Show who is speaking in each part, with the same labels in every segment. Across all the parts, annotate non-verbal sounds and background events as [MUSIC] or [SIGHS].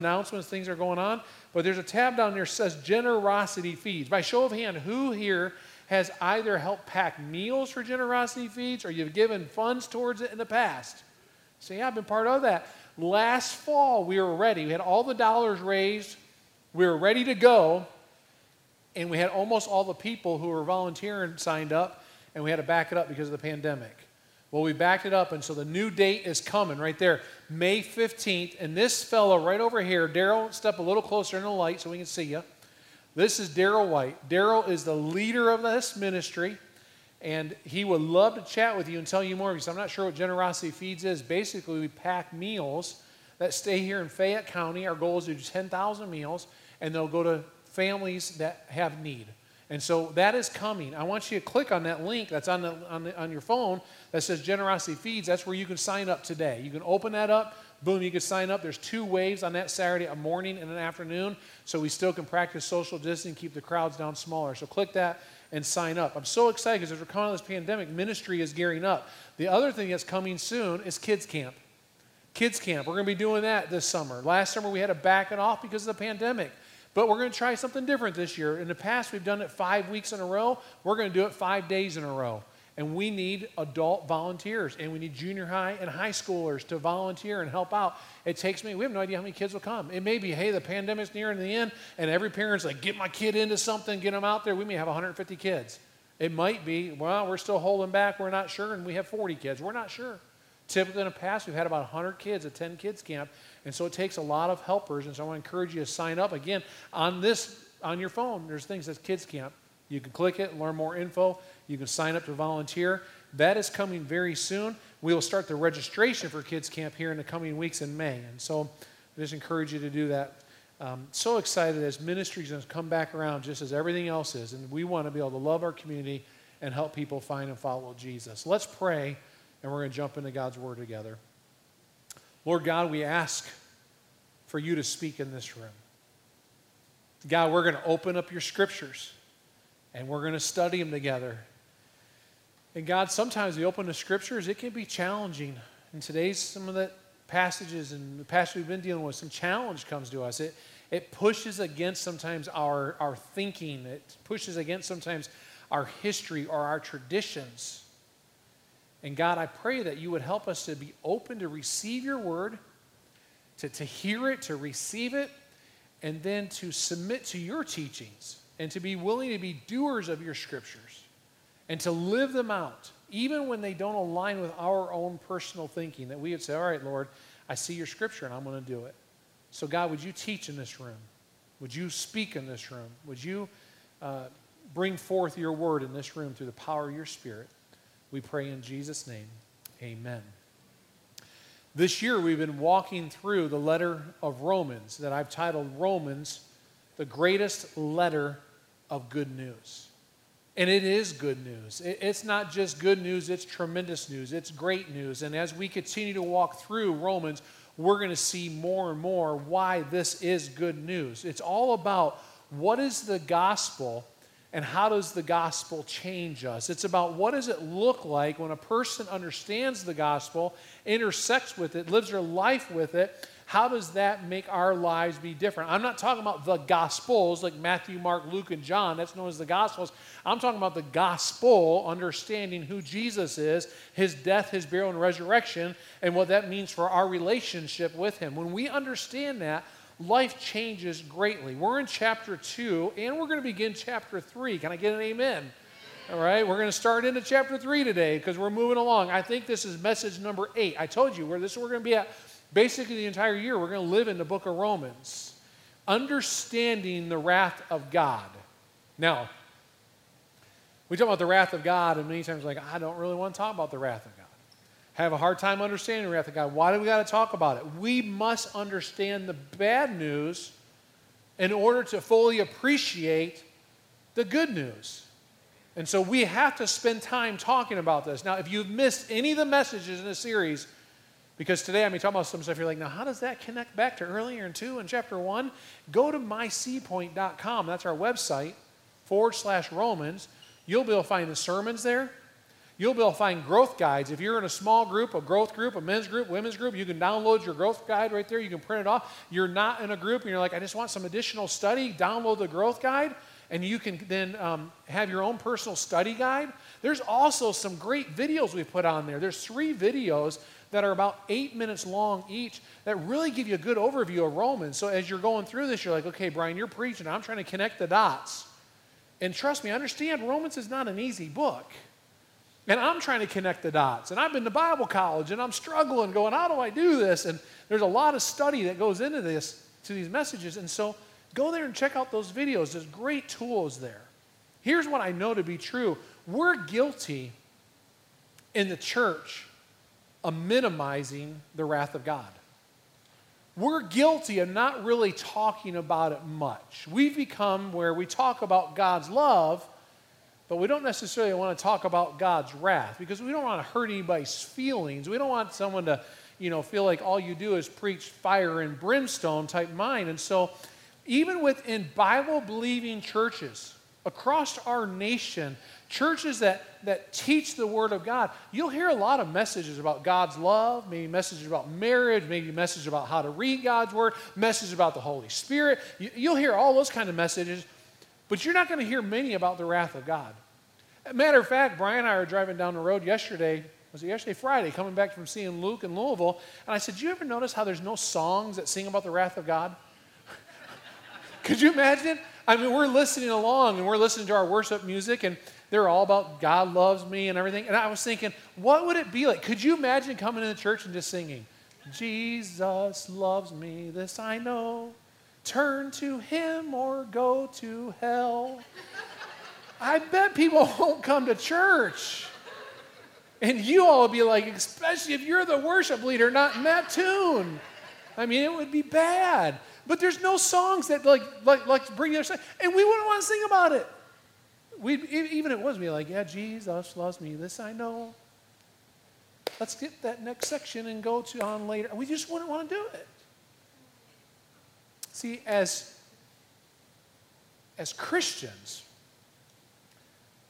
Speaker 1: announcements, things are going on. But there's a tab down there that says Generosity Feeds. By show of hand, who here has either helped pack meals for Generosity Feeds or you've given funds towards it in the past? So, yeah, I've been part of that. Last fall, we were ready. We had all the dollars raised, we were ready to go, and we had almost all the people who were volunteering signed up, and we had to back it up because of the pandemic. Well, we backed it up, and so the new date is coming right there, May 15th. And this fellow right over here, Daryl, step a little closer in the light so we can see you. This is Daryl White. Daryl is the leader of this ministry, and he would love to chat with you and tell you more because I'm not sure what Generosity Feeds is. Basically, we pack meals that stay here in Fayette County. Our goal is to do 10,000 meals, and they'll go to families that have need. And so that is coming. I want you to click on that link that's on, the, on, the, on your phone that says Generosity Feeds. That's where you can sign up today. You can open that up. Boom, you can sign up. There's two waves on that Saturday, a morning and an afternoon. So we still can practice social distancing, keep the crowds down smaller. So click that and sign up. I'm so excited because as we're coming out of this pandemic, ministry is gearing up. The other thing that's coming soon is kids camp. Kids camp. We're going to be doing that this summer. Last summer we had to back it off because of the pandemic. But we're going to try something different this year. In the past, we've done it five weeks in a row. We're going to do it five days in a row. And we need adult volunteers, and we need junior high and high schoolers to volunteer and help out. It takes me, we have no idea how many kids will come. It may be, hey, the pandemic's nearing the end, and every parent's like, get my kid into something, get them out there. We may have 150 kids. It might be, well, we're still holding back, we're not sure, and we have 40 kids. We're not sure. Typically in the past, we've had about 100 kids at 10 kids camp, and so it takes a lot of helpers. And so I want to encourage you to sign up. Again, on this, on your phone, there's things that kids camp. You can click it, learn more info. You can sign up to volunteer. That is coming very soon. We will start the registration for kids camp here in the coming weeks in May. And so I just encourage you to do that. Um, so excited as ministries going to come back around just as everything else is. And we want to be able to love our community and help people find and follow Jesus. Let's pray and we're going to jump into God's Word together. Lord God, we ask for you to speak in this room. God, we're going to open up your scriptures and we're going to study them together. And God, sometimes we open the scriptures, it can be challenging. And today's some of the passages and the passage we've been dealing with, some challenge comes to us. It, it pushes against sometimes our, our thinking, it pushes against sometimes our history or our traditions. And God, I pray that you would help us to be open to receive your word, to, to hear it, to receive it, and then to submit to your teachings and to be willing to be doers of your scriptures and to live them out, even when they don't align with our own personal thinking. That we would say, All right, Lord, I see your scripture and I'm going to do it. So, God, would you teach in this room? Would you speak in this room? Would you uh, bring forth your word in this room through the power of your spirit? We pray in Jesus' name. Amen. This year, we've been walking through the letter of Romans that I've titled Romans, the greatest letter of good news. And it is good news. It's not just good news, it's tremendous news. It's great news. And as we continue to walk through Romans, we're going to see more and more why this is good news. It's all about what is the gospel and how does the gospel change us? It's about what does it look like when a person understands the gospel, intersects with it, lives their life with it. How does that make our lives be different? I'm not talking about the gospels like Matthew, Mark, Luke, and John. That's known as the gospels. I'm talking about the gospel, understanding who Jesus is, his death, his burial, and resurrection, and what that means for our relationship with him. When we understand that, life changes greatly. We're in chapter 2, and we're going to begin chapter 3. Can I get an amen? All right, we're going to start into chapter 3 today because we're moving along. I think this is message number 8. I told you where this we're going to be at basically the entire year. We're going to live in the book of Romans, understanding the wrath of God. Now, we talk about the wrath of God, and many times, like, I don't really want to talk about the wrath of God have a hard time understanding the wrath of God. Why do we got to talk about it? We must understand the bad news in order to fully appreciate the good news. And so we have to spend time talking about this. Now, if you've missed any of the messages in this series, because today I'm talking about some stuff, you're like, now how does that connect back to earlier in 2 and chapter 1? Go to mycpoint.com. That's our website, forward slash Romans. You'll be able to find the sermons there. You'll be able to find growth guides. If you're in a small group, a growth group, a men's group, women's group, you can download your growth guide right there. You can print it off. You're not in a group and you're like, I just want some additional study, download the growth guide, and you can then um, have your own personal study guide. There's also some great videos we put on there. There's three videos that are about eight minutes long each that really give you a good overview of Romans. So as you're going through this, you're like, okay, Brian, you're preaching. I'm trying to connect the dots. And trust me, I understand Romans is not an easy book. And I'm trying to connect the dots. And I've been to Bible college and I'm struggling, going, how do I do this? And there's a lot of study that goes into this, to these messages. And so go there and check out those videos. There's great tools there. Here's what I know to be true we're guilty in the church of minimizing the wrath of God. We're guilty of not really talking about it much. We've become where we talk about God's love but we don't necessarily want to talk about God's wrath because we don't want to hurt anybody's feelings. We don't want someone to, you know, feel like all you do is preach fire and brimstone type mind. And so, even within Bible believing churches across our nation, churches that, that teach the Word of God, you'll hear a lot of messages about God's love, maybe messages about marriage, maybe messages about how to read God's Word, messages about the Holy Spirit. You, you'll hear all those kind of messages but you're not going to hear many about the wrath of God. Matter of fact, Brian and I were driving down the road yesterday. Was it yesterday? Friday, coming back from seeing Luke in Louisville. And I said, Do you ever notice how there's no songs that sing about the wrath of God? [LAUGHS] Could you imagine? I mean, we're listening along and we're listening to our worship music, and they're all about God loves me and everything. And I was thinking, what would it be like? Could you imagine coming into church and just singing, Jesus loves me, this I know turn to him or go to hell. I bet people [LAUGHS] won't come to church. And you all will be like, especially if you're the worship leader, not in that tune. I mean, it would be bad. But there's no songs that like like like bring their song, and we wouldn't want to sing about it. We even it was me like, yeah, Jesus loves me. This I know. Let's get that next section and go to on later. We just wouldn't want to do it. See, as, as Christians,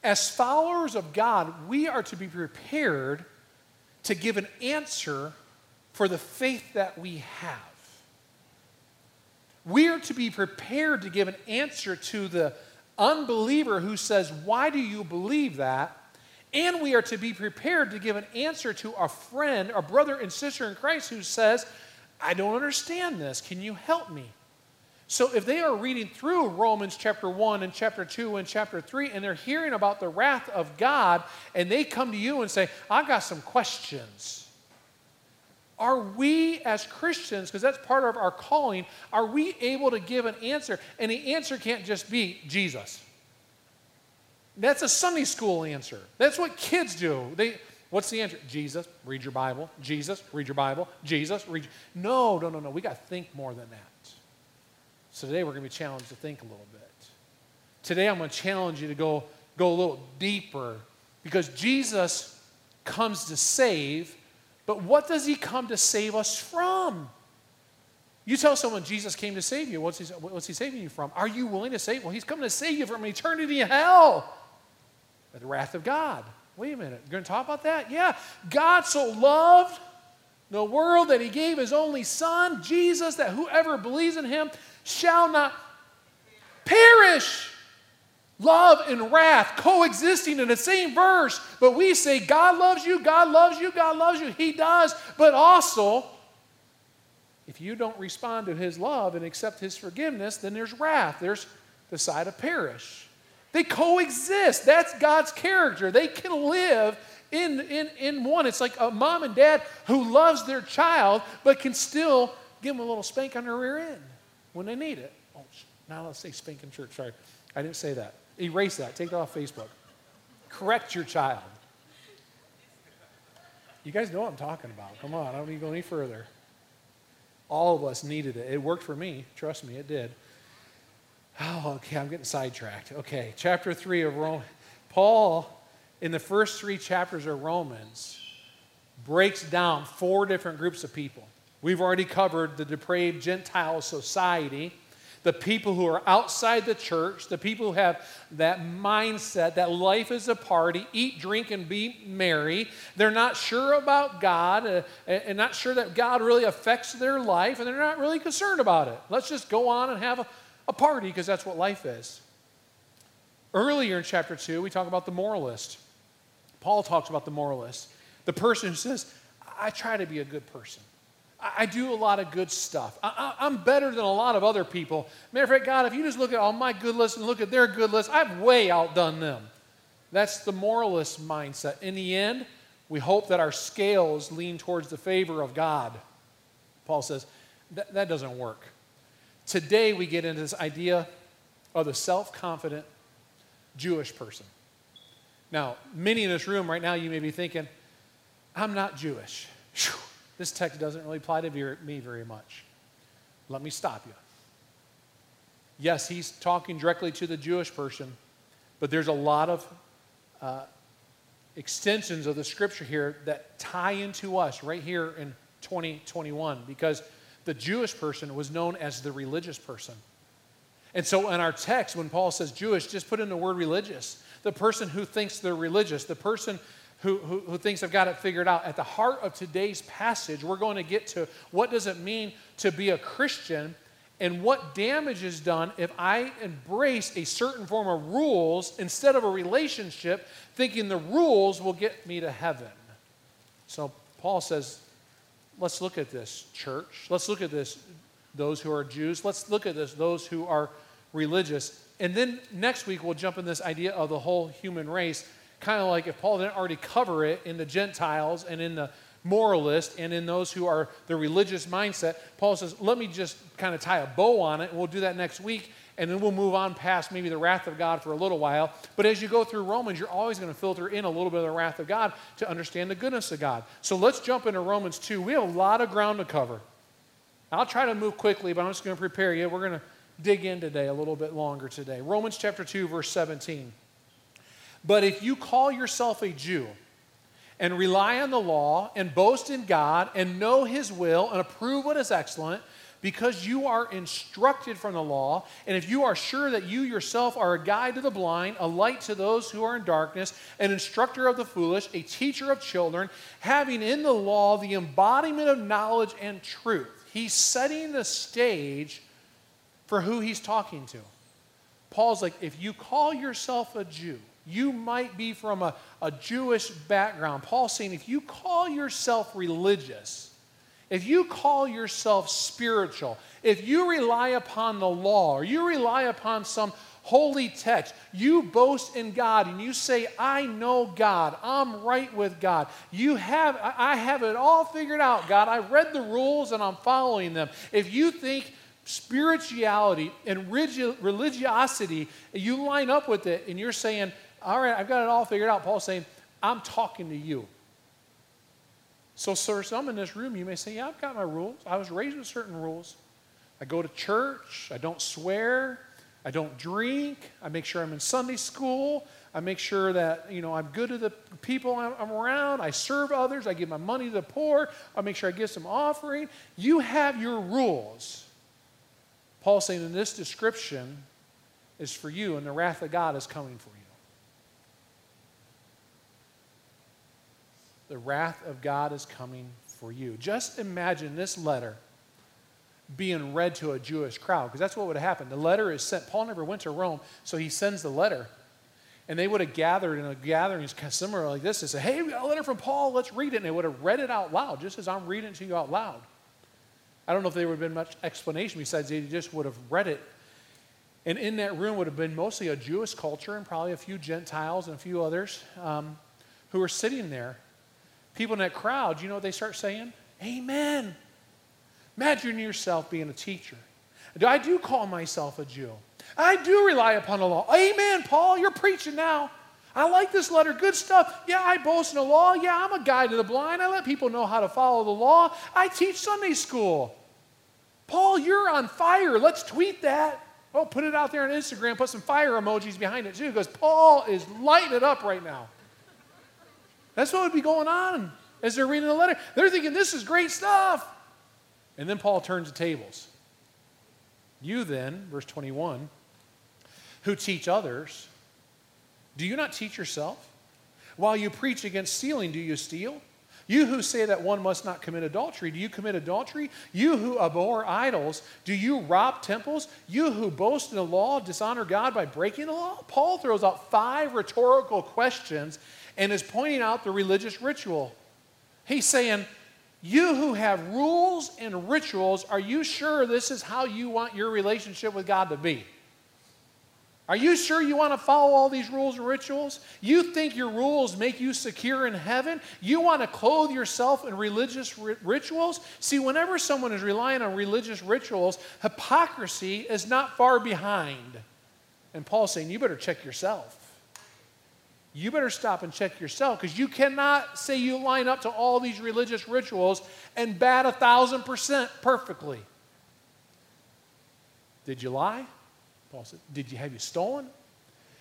Speaker 1: as followers of God, we are to be prepared to give an answer for the faith that we have. We are to be prepared to give an answer to the unbeliever who says, Why do you believe that? And we are to be prepared to give an answer to a friend, a brother and sister in Christ who says, I don't understand this. Can you help me? So if they are reading through Romans chapter 1 and chapter 2 and chapter 3 and they're hearing about the wrath of God and they come to you and say, I've got some questions. Are we as Christians, because that's part of our calling, are we able to give an answer? And the answer can't just be Jesus. That's a Sunday school answer. That's what kids do. They, what's the answer? Jesus, read your Bible. Jesus, read your Bible. Jesus, read. No, no, no, no. We got to think more than that. So today we're going to be challenged to think a little bit. Today I'm going to challenge you to go, go a little deeper because Jesus comes to save, but what does he come to save us from? You tell someone Jesus came to save you. What's he, what's he saving you from? Are you willing to save? Well, he's coming to save you from eternity in hell, the wrath of God. Wait a minute. You're going to talk about that? Yeah. God so loved the world that he gave his only son, Jesus, that whoever believes in him shall not perish. Love and wrath coexisting in the same verse, but we say, God loves you, God loves you, God loves you. He does, but also, if you don't respond to His love and accept His forgiveness, then there's wrath. There's the side of perish. They coexist. That's God's character. They can live in, in, in one. It's like a mom and dad who loves their child, but can still give them a little spank on their rear end when they need it. Oh, now let's say spanking church. Sorry, I didn't say that. Erase that. Take it off Facebook. Correct your child. You guys know what I'm talking about. Come on, I don't need to go any further. All of us needed it. It worked for me. Trust me, it did. Oh, okay, I'm getting sidetracked. Okay, chapter 3 of Rome. Paul, in the first three chapters of Romans, breaks down four different groups of people. We've already covered the depraved Gentile society, the people who are outside the church, the people who have that mindset that life is a party, eat, drink, and be merry. They're not sure about God uh, and not sure that God really affects their life, and they're not really concerned about it. Let's just go on and have a, a party because that's what life is. Earlier in chapter 2, we talk about the moralist. Paul talks about the moralist, the person who says, I try to be a good person. I do a lot of good stuff. I, am better than a lot of other people. Matter of fact, God, if you just look at all my good lists and look at their good lists, I've way outdone them. That's the moralist mindset. In the end, we hope that our scales lean towards the favor of God. Paul says that, that doesn't work. Today, we get into this idea of the self confident Jewish person. Now, many in this room right now, you may be thinking, I'm not Jewish. [LAUGHS] Whew this text doesn't really apply to me very much. Let me stop you. Yes, he's talking directly to the Jewish person, but there's a lot of uh, extensions of the scripture here that tie into us right here in 2021 because the Jewish person was known as the religious person. And so in our text, when Paul says Jewish, just put in the word religious. The person who thinks they're religious, the person who, who, who thinks I've got it figured out. At the heart of today's passage, we're going to get to what does it mean to be a Christian and what damage is done if I embrace a certain form of rules instead of a relationship, thinking the rules will get me to heaven. So Paul says, let's look at this, church. Let's look at this, those who are Jews. Let's look at this, those who are religious. And then next week, we'll jump in this idea of the whole human race kind of like if Paul didn't already cover it in the Gentiles and in the moralist and in those who are the religious mindset, Paul says, let me just kind of tie a bow on it, and we'll do that next week, and then we'll move on past maybe the wrath of God for a little while. But as you go through Romans, you're always going to filter in a little bit of the wrath of God to understand the goodness of God. So let's jump into Romans 2. We have a lot of ground to cover. I'll try to move quickly, but I'm just going to prepare you. We're going to dig in today a little bit longer today. Romans chapter 2, verse 17. But if you call yourself a Jew and rely on the law and boast in God and know his will and approve what is excellent, because you are instructed from the law, and if you are sure that you yourself are a guide to the blind, a light to those who are in darkness, an instructor of the foolish, a teacher of children, having in the law the embodiment of knowledge and truth, he's setting the stage for who he's talking to. Paul's like, if you call yourself a Jew, you might be from a, a Jewish background. Paul's saying if you call yourself religious, if you call yourself spiritual, if you rely upon the law or you rely upon some holy text, you boast in God and you say, I know God, I'm right with God. You have, I have it all figured out, God. I read the rules and I'm following them. If you think spirituality and religiosity, you line up with it and you're saying, all right, I've got it all figured out. Paul's saying, I'm talking to you. So, sir, some in this room, you may say, Yeah, I've got my rules. I was raised with certain rules. I go to church. I don't swear. I don't drink. I make sure I'm in Sunday school. I make sure that, you know, I'm good to the people I'm around. I serve others. I give my money to the poor. I make sure I give some offering. You have your rules. Paul's saying in this description is for you, and the wrath of God is coming for you. The wrath of God is coming for you. Just imagine this letter being read to a Jewish crowd, because that's what would have happened. The letter is sent. Paul never went to Rome, so he sends the letter. And they would have gathered in a gathering similar like this and say, Hey, we got a letter from Paul, let's read it. And they would have read it out loud, just as I'm reading it to you out loud. I don't know if there would have been much explanation besides they just would have read it. And in that room would have been mostly a Jewish culture and probably a few Gentiles and a few others um, who were sitting there people in that crowd, you know what they start saying? Amen. Imagine yourself being a teacher. I do call myself a Jew. I do rely upon the law. Amen, Paul, you're preaching now. I like this letter. Good stuff. Yeah, I boast in the law. Yeah, I'm a guide to the blind. I let people know how to follow the law. I teach Sunday school. Paul, you're on fire. Let's tweet that. Oh, put it out there on Instagram. Put some fire emojis behind it too, because Paul is lighting it up right now. That's what would be going on as they're reading the letter. They're thinking, this is great stuff. And then Paul turns the tables. You then, verse 21, who teach others, do you not teach yourself? While you preach against stealing, do you steal? You who say that one must not commit adultery, do you commit adultery? You who abhor idols, do you rob temples? You who boast in the law, dishonor God by breaking the law? Paul throws out five rhetorical questions and is pointing out the religious ritual. He's saying, You who have rules and rituals, are you sure this is how you want your relationship with God to be? Are you sure you want to follow all these rules and rituals? You think your rules make you secure in heaven? You want to clothe yourself in religious ri- rituals? See, whenever someone is relying on religious rituals, hypocrisy is not far behind. And Paul's saying, you better check yourself. You better stop and check yourself because you cannot say you line up to all these religious rituals and bat a thousand percent perfectly. Did you lie? Paul said, Did you have you stolen?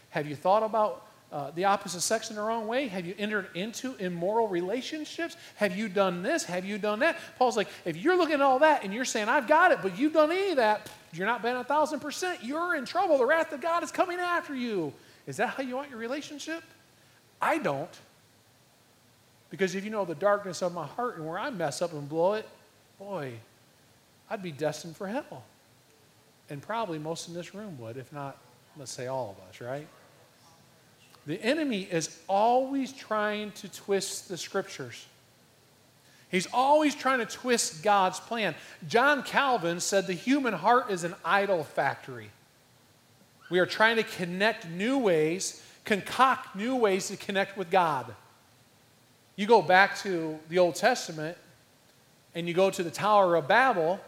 Speaker 1: Have you thought about uh, the opposite sex in the wrong way? Have you entered into immoral relationships? Have you done this? Have you done that? Paul's like, if you're looking at all that and you're saying, I've got it, but you've done any of that, you're not betting a thousand percent. You're in trouble. The wrath of God is coming after you. Is that how you want your relationship? I don't. Because if you know the darkness of my heart and where I mess up and blow it, boy, I'd be destined for hell. And probably most in this room would, if not, let's say all of us, right? The enemy is always trying to twist the scriptures. He's always trying to twist God's plan. John Calvin said the human heart is an idol factory. We are trying to connect new ways, concoct new ways to connect with God. You go back to the Old Testament and you go to the Tower of Babel,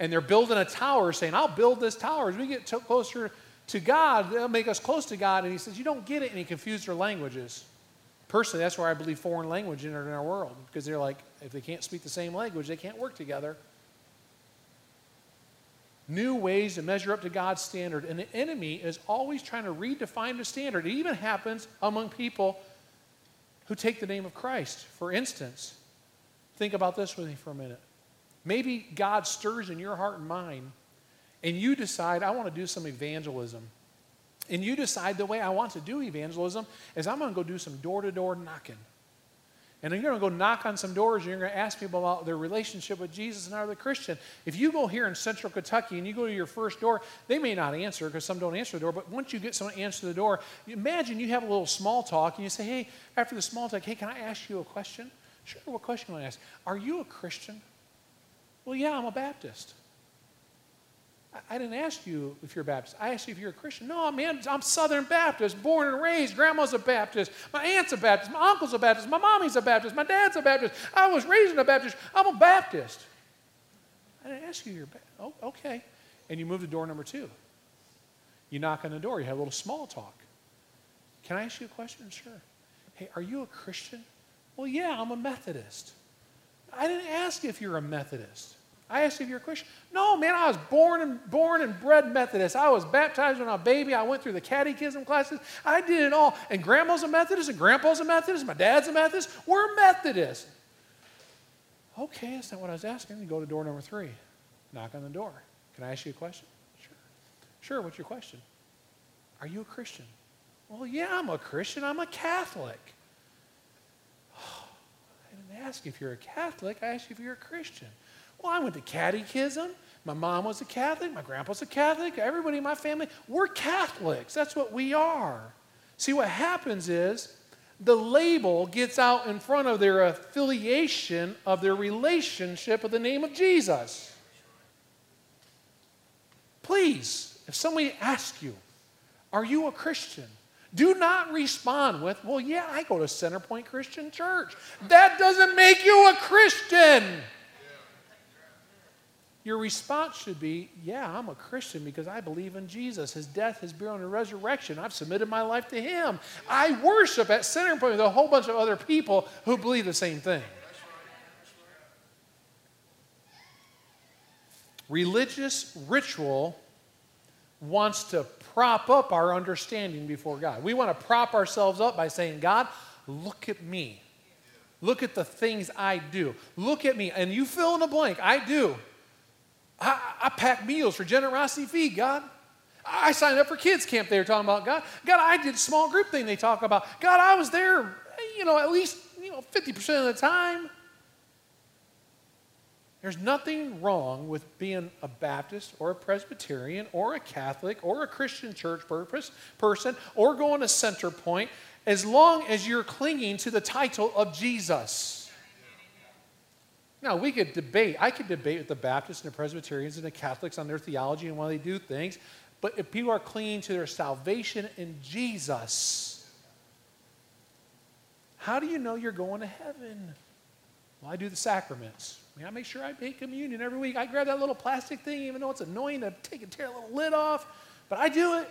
Speaker 1: and they're building a tower saying, I'll build this tower. As we get closer to God, they'll make us close to God. And he says, You don't get it. And he confused their languages. Personally, that's where I believe foreign language entered in our world because they're like, if they can't speak the same language, they can't work together. New ways to measure up to God's standard. And the enemy is always trying to redefine the standard. It even happens among people who take the name of Christ. For instance, think about this with me for a minute. Maybe God stirs in your heart and mind, and you decide, I want to do some evangelism. And you decide the way I want to do evangelism is I'm going to go do some door to door knocking. And then you're going to go knock on some doors and you're going to ask people about their relationship with Jesus and are they Christian. If you go here in central Kentucky and you go to your first door, they may not answer because some don't answer the door. But once you get someone to answer the door, imagine you have a little small talk and you say, hey, after the small talk, hey, can I ask you a question? Sure, what question can I ask? Are you a Christian? Well, yeah, I'm a Baptist. I didn't ask you if you're Baptist. I asked you if you're a Christian. No, man, I'm Southern Baptist, born and raised. Grandma's a Baptist. My aunt's a Baptist. My uncle's a Baptist. My mommy's a Baptist. My dad's a Baptist. I was raised in a Baptist. I'm a Baptist. I didn't ask you you're Baptist. Oh, okay. And you move to door number two. You knock on the door. You have a little small talk. Can I ask you a question? Sure. Hey, are you a Christian? Well, yeah, I'm a Methodist. I didn't ask if you're a Methodist. I asked if you're a Christian. No, man, I was born and born and bred Methodist. I was baptized when I was a baby. I went through the catechism classes. I did it all. And grandma's a Methodist, and grandpa's a Methodist, my dad's a Methodist. We're Methodist. Okay, that's not what I was asking. You go to door number three. Knock on the door. Can I ask you a question? Sure. Sure, what's your question? Are you a Christian? Well, yeah, I'm a Christian. I'm a Catholic. [SIGHS] I didn't ask if you're a Catholic. I asked you if you're a Christian. Well, I went to catechism. My mom was a Catholic. My grandpa's a Catholic. Everybody in my family, we're Catholics. That's what we are. See, what happens is the label gets out in front of their affiliation of their relationship with the name of Jesus. Please, if somebody asks you, Are you a Christian? Do not respond with, Well, yeah, I go to Centerpoint Christian Church. That doesn't make you a Christian. Your response should be, Yeah, I'm a Christian because I believe in Jesus, his death, his burial, and resurrection. I've submitted my life to him. I worship at Centerpoint with a whole bunch of other people who believe the same thing. Religious ritual wants to prop up our understanding before God. We want to prop ourselves up by saying, God, look at me. Look at the things I do. Look at me. And you fill in the blank. I do. I, I pack meals for Generosity Feed, God. I signed up for kids camp. They were talking about God. God, I did small group thing. They talk about God. I was there, you know, at least you know fifty percent of the time. There's nothing wrong with being a Baptist or a Presbyterian or a Catholic or a Christian church purpose, person or going to Centerpoint as long as you're clinging to the title of Jesus. Now, we could debate. I could debate with the Baptists and the Presbyterians and the Catholics on their theology and why they do things. But if people are clinging to their salvation in Jesus, how do you know you're going to heaven? Well, I do the sacraments. I, mean, I make sure I take communion every week. I grab that little plastic thing, even though it's annoying to take and tear a little lid off, but I do it.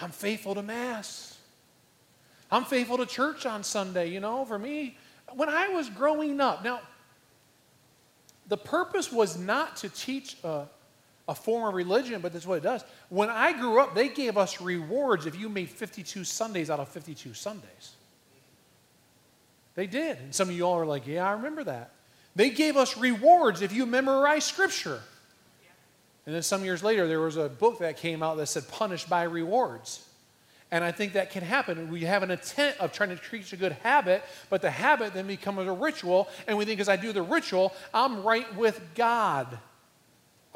Speaker 1: I'm faithful to Mass. I'm faithful to church on Sunday. You know, for me, when I was growing up, now, the purpose was not to teach a, a form of religion, but that's what it does. When I grew up, they gave us rewards if you made 52 Sundays out of 52 Sundays. They did. And some of you all are like, yeah, I remember that. They gave us rewards if you memorize Scripture. And then some years later, there was a book that came out that said punished by rewards. And I think that can happen. We have an intent of trying to teach a good habit, but the habit then becomes a ritual, and we think as I do the ritual, I'm right with God.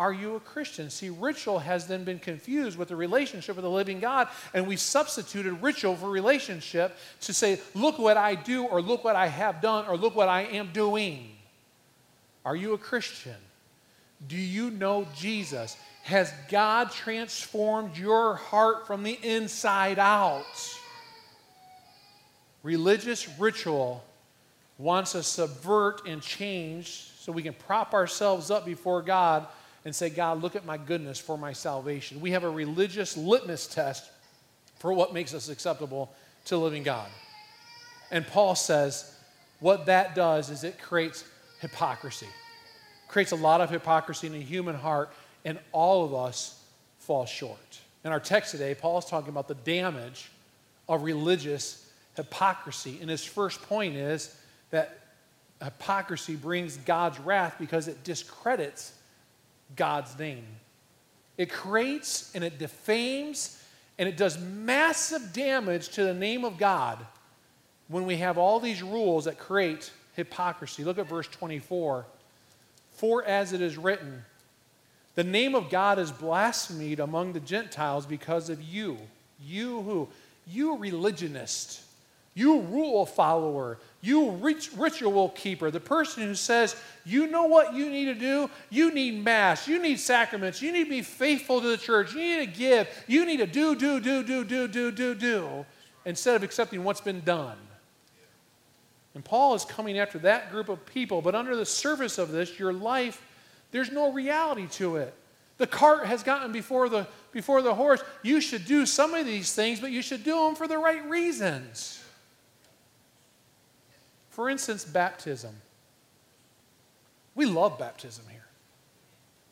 Speaker 1: Are you a Christian? See, ritual has then been confused with the relationship with the living God, and we substituted ritual for relationship to say, look what I do, or look what I have done, or look what I am doing. Are you a Christian? Do you know Jesus? Has God transformed your heart from the inside out? Religious ritual wants to subvert and change so we can prop ourselves up before God and say, God, look at my goodness for my salvation. We have a religious litmus test for what makes us acceptable to living God. And Paul says, what that does is it creates hypocrisy. Creates a lot of hypocrisy in the human heart, and all of us fall short. In our text today, Paul is talking about the damage of religious hypocrisy. And his first point is that hypocrisy brings God's wrath because it discredits God's name. It creates and it defames and it does massive damage to the name of God when we have all these rules that create hypocrisy. Look at verse 24. For as it is written, the name of God is blasphemed among the Gentiles because of you. You who? You religionist. You rule follower. You ritual keeper, the person who says, you know what you need to do? You need Mass. You need sacraments. You need to be faithful to the church. You need to give. You need to do, do, do, do, do, do, do, do, instead of accepting what's been done. And Paul is coming after that group of people, but under the surface of this, your life, there's no reality to it. The cart has gotten before the, before the horse. You should do some of these things, but you should do them for the right reasons. For instance, baptism. We love baptism here.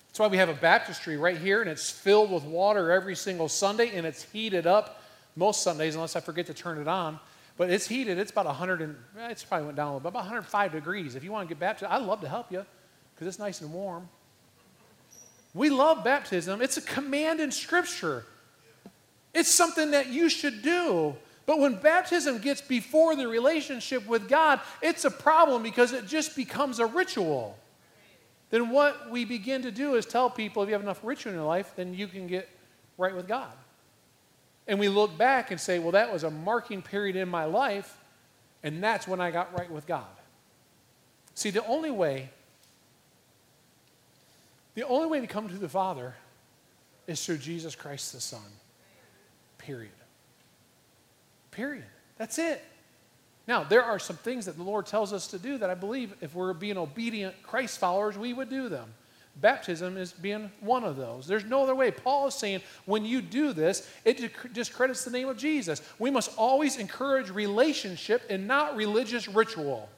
Speaker 1: That's why we have a baptistry right here, and it's filled with water every single Sunday, and it's heated up most Sundays, unless I forget to turn it on. But it's heated. It's about 100 and eh, it's probably went down a little bit, about 105 degrees. If you want to get baptized, I'd love to help you because it's nice and warm. We love baptism. It's a command in Scripture. It's something that you should do. But when baptism gets before the relationship with God, it's a problem because it just becomes a ritual. Then what we begin to do is tell people if you have enough ritual in your life, then you can get right with God. And we look back and say, well, that was a marking period in my life, and that's when I got right with God. See, the only way, the only way to come to the Father is through Jesus Christ the Son. Period. Period. That's it. Now, there are some things that the Lord tells us to do that I believe if we're being obedient Christ followers, we would do them. Baptism is being one of those. There's no other way. Paul is saying when you do this, it discredits the name of Jesus. We must always encourage relationship and not religious ritual.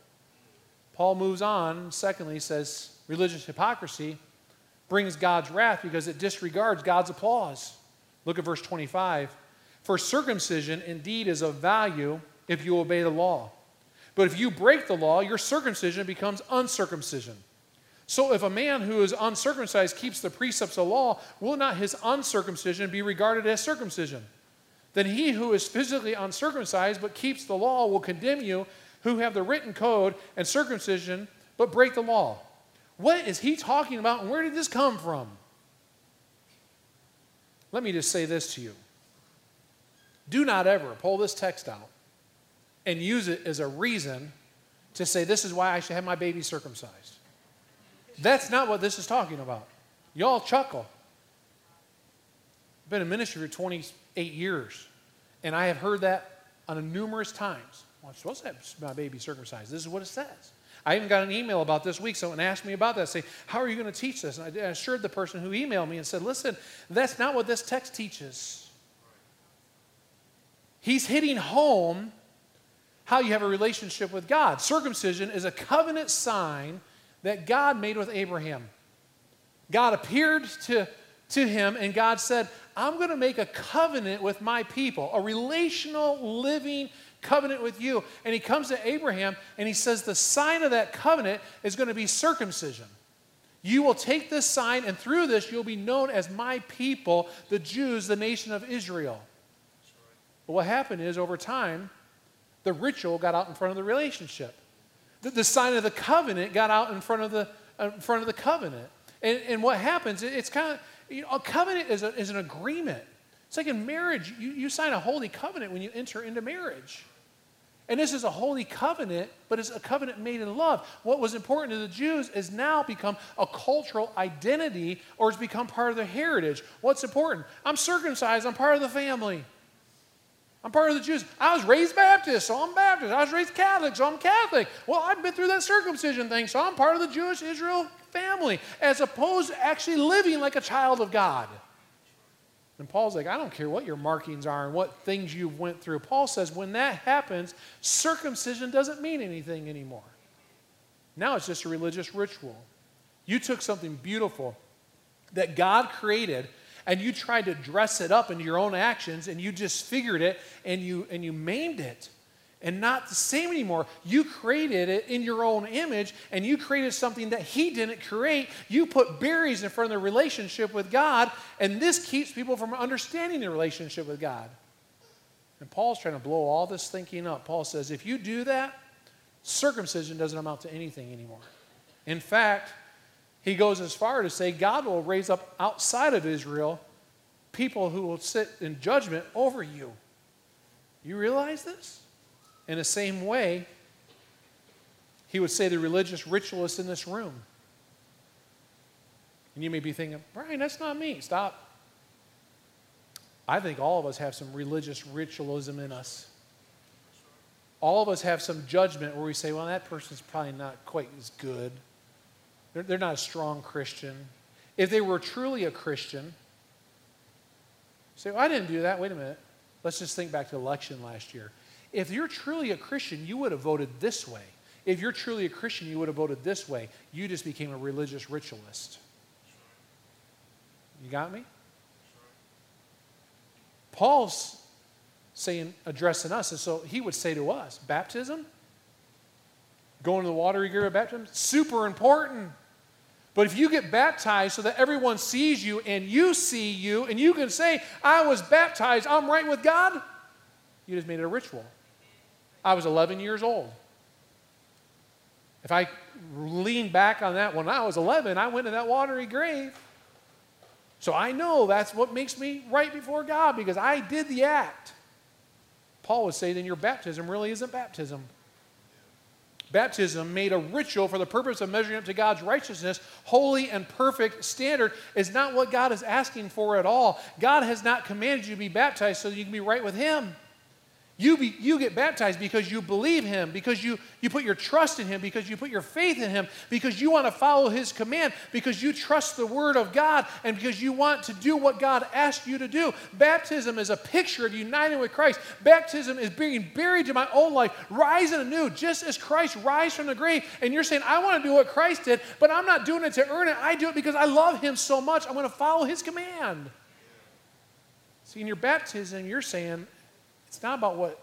Speaker 1: Paul moves on, secondly, says religious hypocrisy brings God's wrath because it disregards God's applause. Look at verse 25. For circumcision indeed is of value if you obey the law. But if you break the law, your circumcision becomes uncircumcision. So if a man who is uncircumcised keeps the precepts of law, will not his uncircumcision be regarded as circumcision? Then he who is physically uncircumcised but keeps the law will condemn you who have the written code and circumcision but break the law. What is he talking about and where did this come from? Let me just say this to you. Do not ever pull this text out and use it as a reason to say, this is why I should have my baby circumcised. That's not what this is talking about. Y'all chuckle. I've been in ministry for 28 years, and I have heard that on numerous times. Well, I'm supposed to have my baby circumcised. This is what it says. I even got an email about this week. Someone asked me about that. Say, how are you going to teach this? And I assured the person who emailed me and said, listen, that's not what this text teaches. He's hitting home how you have a relationship with God. Circumcision is a covenant sign that God made with Abraham. God appeared to, to him, and God said, I'm going to make a covenant with my people, a relational, living covenant with you. And he comes to Abraham and he says, The sign of that covenant is going to be circumcision. You will take this sign, and through this, you'll be known as my people, the Jews, the nation of Israel. But what happened is, over time, the ritual got out in front of the relationship. The, the sign of the covenant got out in front of the, uh, in front of the covenant. And, and what happens, it, it's kind of, you know, a covenant is, a, is an agreement. It's like in marriage, you, you sign a holy covenant when you enter into marriage. And this is a holy covenant, but it's a covenant made in love. What was important to the Jews has now become a cultural identity or has become part of their heritage. What's important? I'm circumcised, I'm part of the family. I'm part of the Jews. I was raised Baptist, so I'm Baptist. I was raised Catholic, so I'm Catholic. Well, I've been through that circumcision thing, so I'm part of the Jewish Israel family, as opposed to actually living like a child of God. And Paul's like, I don't care what your markings are and what things you've went through. Paul says when that happens, circumcision doesn't mean anything anymore. Now it's just a religious ritual. You took something beautiful that God created and you tried to dress it up into your own actions and you disfigured it and you and you maimed it and not the same anymore. You created it in your own image and you created something that He didn't create. You put barriers in front of the relationship with God, and this keeps people from understanding the relationship with God. And Paul's trying to blow all this thinking up. Paul says, if you do that, circumcision doesn't amount to anything anymore. In fact, he goes as far to say God will raise up outside of Israel people who will sit in judgment over you. You realize this? In the same way, he would say the religious ritualists in this room. And you may be thinking, Brian, that's not me. Stop. I think all of us have some religious ritualism in us. All of us have some judgment where we say, well, that person's probably not quite as good. They're, they're not a strong Christian. If they were truly a Christian, say, well, I didn't do that. Wait a minute. Let's just think back to election last year. If you're truly a Christian, you would have voted this way. If you're truly a Christian, you would have voted this way. You just became a religious ritualist. You got me? Paul's saying, addressing us, and so he would say to us, baptism, going to the water you of baptism, super important. But if you get baptized so that everyone sees you and you see you and you can say, I was baptized, I'm right with God, you just made it a ritual. I was 11 years old. If I lean back on that, when I was 11, I went to that watery grave. So I know that's what makes me right before God because I did the act. Paul would say, then your baptism really isn't baptism. Baptism, made a ritual for the purpose of measuring up to God's righteousness, holy and perfect standard, is not what God is asking for at all. God has not commanded you to be baptized so that you can be right with Him. You, be, you get baptized because you believe him, because you, you put your trust in him, because you put your faith in him, because you want to follow his command, because you trust the word of God, and because you want to do what God asked you to do. Baptism is a picture of uniting with Christ. Baptism is being buried to my old life, rising anew, just as Christ rise from the grave. And you're saying, I want to do what Christ did, but I'm not doing it to earn it. I do it because I love him so much. I'm going to follow his command. See, in your baptism, you're saying, it's not about what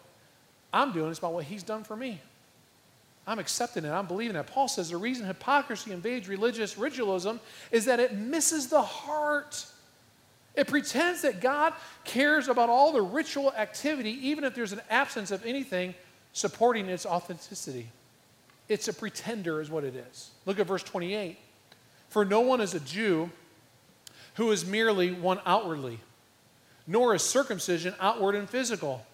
Speaker 1: I'm doing, it's about what He's done for me. I'm accepting it. I'm believing it. Paul says the reason hypocrisy invades religious ritualism is that it misses the heart. It pretends that God cares about all the ritual activity, even if there's an absence of anything supporting its authenticity. It's a pretender, is what it is. Look at verse 28. For no one is a Jew who is merely one outwardly, nor is circumcision outward and physical,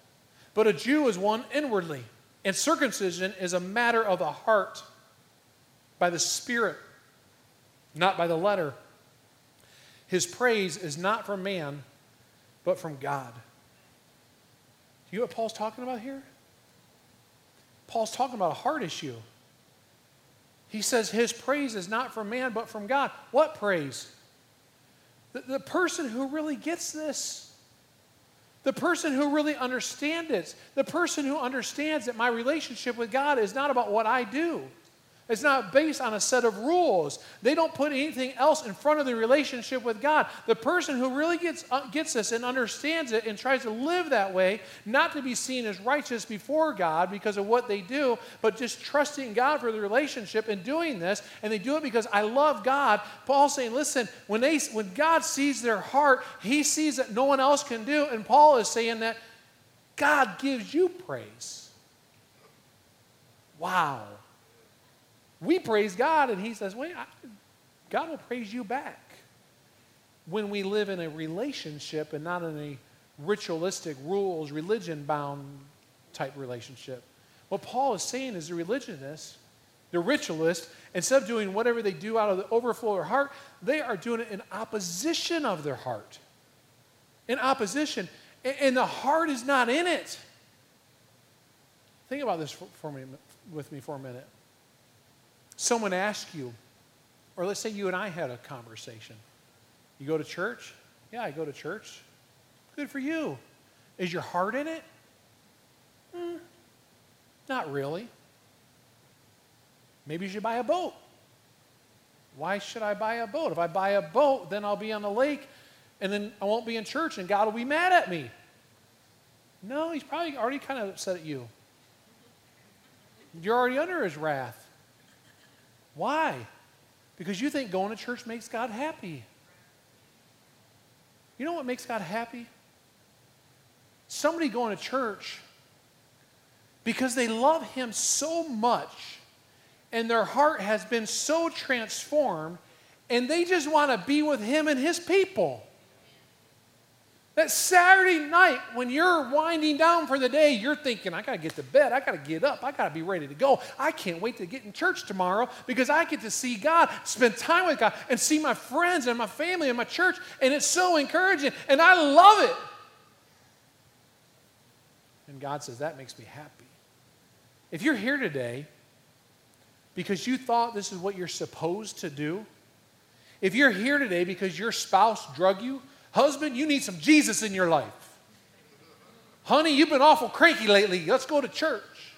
Speaker 1: but a Jew is one inwardly. And circumcision is a matter of the heart by the Spirit, not by the letter. His praise is not from man, but from God. Do you know what Paul's talking about here? Paul's talking about a heart issue. He says his praise is not from man, but from God. What praise? The, the person who really gets this. The person who really understands it. The person who understands that my relationship with God is not about what I do. It's not based on a set of rules. They don't put anything else in front of the relationship with God. The person who really gets, uh, gets this and understands it and tries to live that way, not to be seen as righteous before God because of what they do, but just trusting God for the relationship and doing this, and they do it because I love God. Paul's saying, listen, when, they, when God sees their heart, he sees that no one else can do, and Paul is saying that God gives you praise. Wow. We praise God, and He says, wait, I, God will praise you back. When we live in a relationship and not in a ritualistic, rules, religion bound type relationship. What Paul is saying is the religionists, the ritualists, instead of doing whatever they do out of the overflow of their heart, they are doing it in opposition of their heart. In opposition. And the heart is not in it. Think about this for, me, with me for a minute someone asks you, or let's say you and I had a conversation. You go to church? Yeah, I go to church. Good for you. Is your heart in it? Mm, not really. Maybe you should buy a boat. Why should I buy a boat? If I buy a boat, then I'll be on the lake and then I won't be in church and God will be mad at me. No, he's probably already kind of upset at you. You're already under his wrath. Why? Because you think going to church makes God happy. You know what makes God happy? Somebody going to church because they love Him so much and their heart has been so transformed and they just want to be with Him and His people. That Saturday night, when you're winding down for the day, you're thinking, I got to get to bed. I got to get up. I got to be ready to go. I can't wait to get in church tomorrow because I get to see God, spend time with God, and see my friends and my family and my church. And it's so encouraging. And I love it. And God says, That makes me happy. If you're here today because you thought this is what you're supposed to do, if you're here today because your spouse drug you, Husband, you need some Jesus in your life. Honey, you've been awful cranky lately. Let's go to church.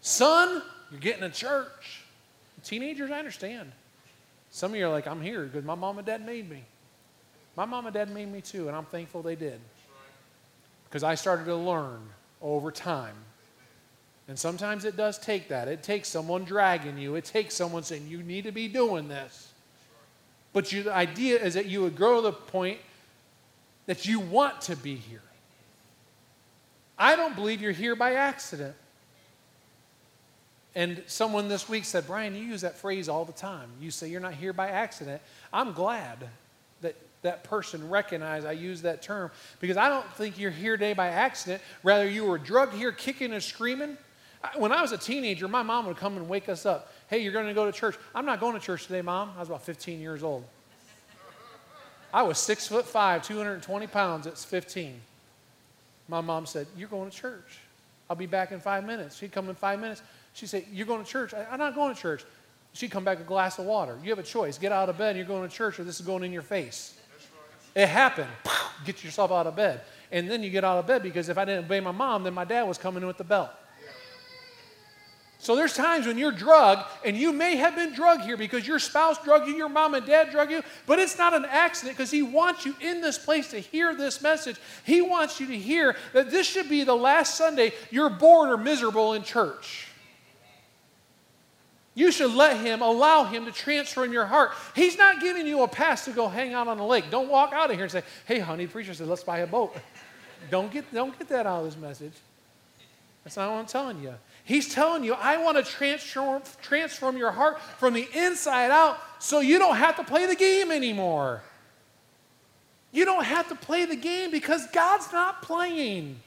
Speaker 1: Son, you're getting to church. Teenagers, I understand. Some of you are like, I'm here because my mom and dad made me. My mom and dad made me too, and I'm thankful they did. Because I started to learn over time. And sometimes it does take that. It takes someone dragging you, it takes someone saying, You need to be doing this. But you, the idea is that you would grow to the point that you want to be here. I don't believe you're here by accident. And someone this week said, Brian, you use that phrase all the time. You say you're not here by accident. I'm glad that that person recognized I use that term because I don't think you're here today by accident. Rather, you were drugged here kicking and screaming. When I was a teenager, my mom would come and wake us up. Hey, you're going to go to church. I'm not going to church today, Mom. I was about 15 years old. I was six foot five, 220 pounds at 15. My mom said, You're going to church. I'll be back in five minutes. She'd come in five minutes. She'd say, You're going to church. I'm not going to church. She'd come back a glass of water. You have a choice. Get out of bed, you're going to church, or this is going in your face. It happened. Get yourself out of bed. And then you get out of bed because if I didn't obey my mom, then my dad was coming in with the belt. So there's times when you're drugged, and you may have been drugged here because your spouse drugged you, your mom and dad drugged you, but it's not an accident because He wants you in this place to hear this message. He wants you to hear that this should be the last Sunday you're bored or miserable in church. You should let Him, allow Him to transform your heart. He's not giving you a pass to go hang out on the lake. Don't walk out of here and say, hey, honey, the preacher said, let's buy a boat. [LAUGHS] don't, get, don't get that out of this message. That's not what I'm telling you. He's telling you, I want to transform, transform your heart from the inside out so you don't have to play the game anymore. You don't have to play the game because God's not playing.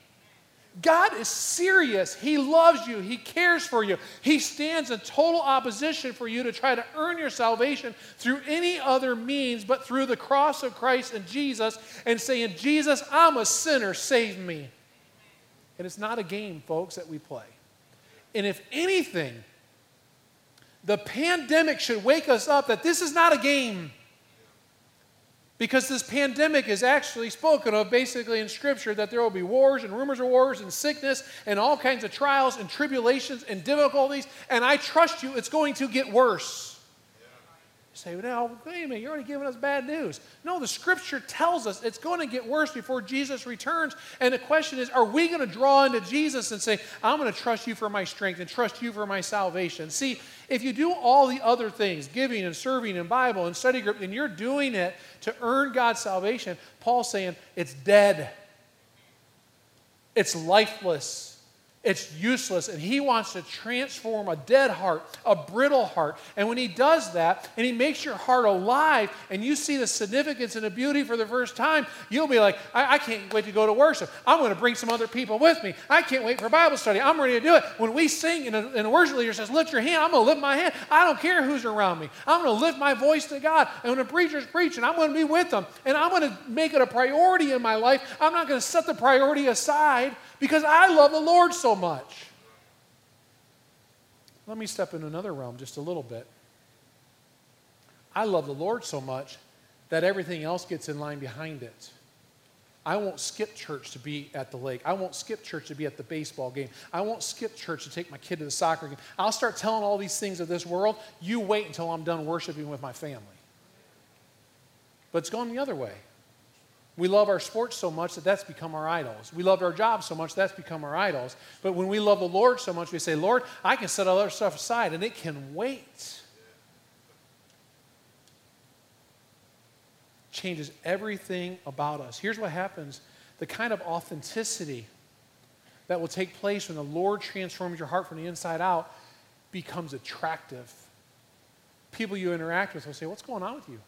Speaker 1: God is serious. He loves you. He cares for you. He stands in total opposition for you to try to earn your salvation through any other means but through the cross of Christ and Jesus and saying, Jesus, I'm a sinner. Save me. And it's not a game, folks, that we play. And if anything, the pandemic should wake us up that this is not a game. Because this pandemic is actually spoken of basically in Scripture that there will be wars and rumors of wars and sickness and all kinds of trials and tribulations and difficulties. And I trust you, it's going to get worse. Say, well, wait a minute, you're already giving us bad news. No, the scripture tells us it's going to get worse before Jesus returns. And the question is, are we going to draw into Jesus and say, I'm going to trust you for my strength and trust you for my salvation? See, if you do all the other things, giving and serving and Bible and study group, and you're doing it to earn God's salvation, Paul's saying it's dead, it's lifeless. It's useless. And he wants to transform a dead heart, a brittle heart. And when he does that, and he makes your heart alive, and you see the significance and the beauty for the first time, you'll be like, I, I can't wait to go to worship. I'm going to bring some other people with me. I can't wait for Bible study. I'm ready to do it. When we sing and a, and a worship leader says, Lift your hand, I'm going to lift my hand. I don't care who's around me. I'm going to lift my voice to God. And when the preacher's preaching, I'm going to be with them. And I'm going to make it a priority in my life. I'm not going to set the priority aside because I love the Lord so much. Let me step in another realm just a little bit. I love the Lord so much that everything else gets in line behind it. I won't skip church to be at the lake. I won't skip church to be at the baseball game. I won't skip church to take my kid to the soccer game. I'll start telling all these things of this world. You wait until I'm done worshiping with my family. But it's gone the other way. We love our sports so much that that's become our idols. We love our jobs so much that's become our idols. But when we love the Lord so much, we say, Lord, I can set all other stuff aside and it can wait. Changes everything about us. Here's what happens the kind of authenticity that will take place when the Lord transforms your heart from the inside out becomes attractive. People you interact with will say, What's going on with you?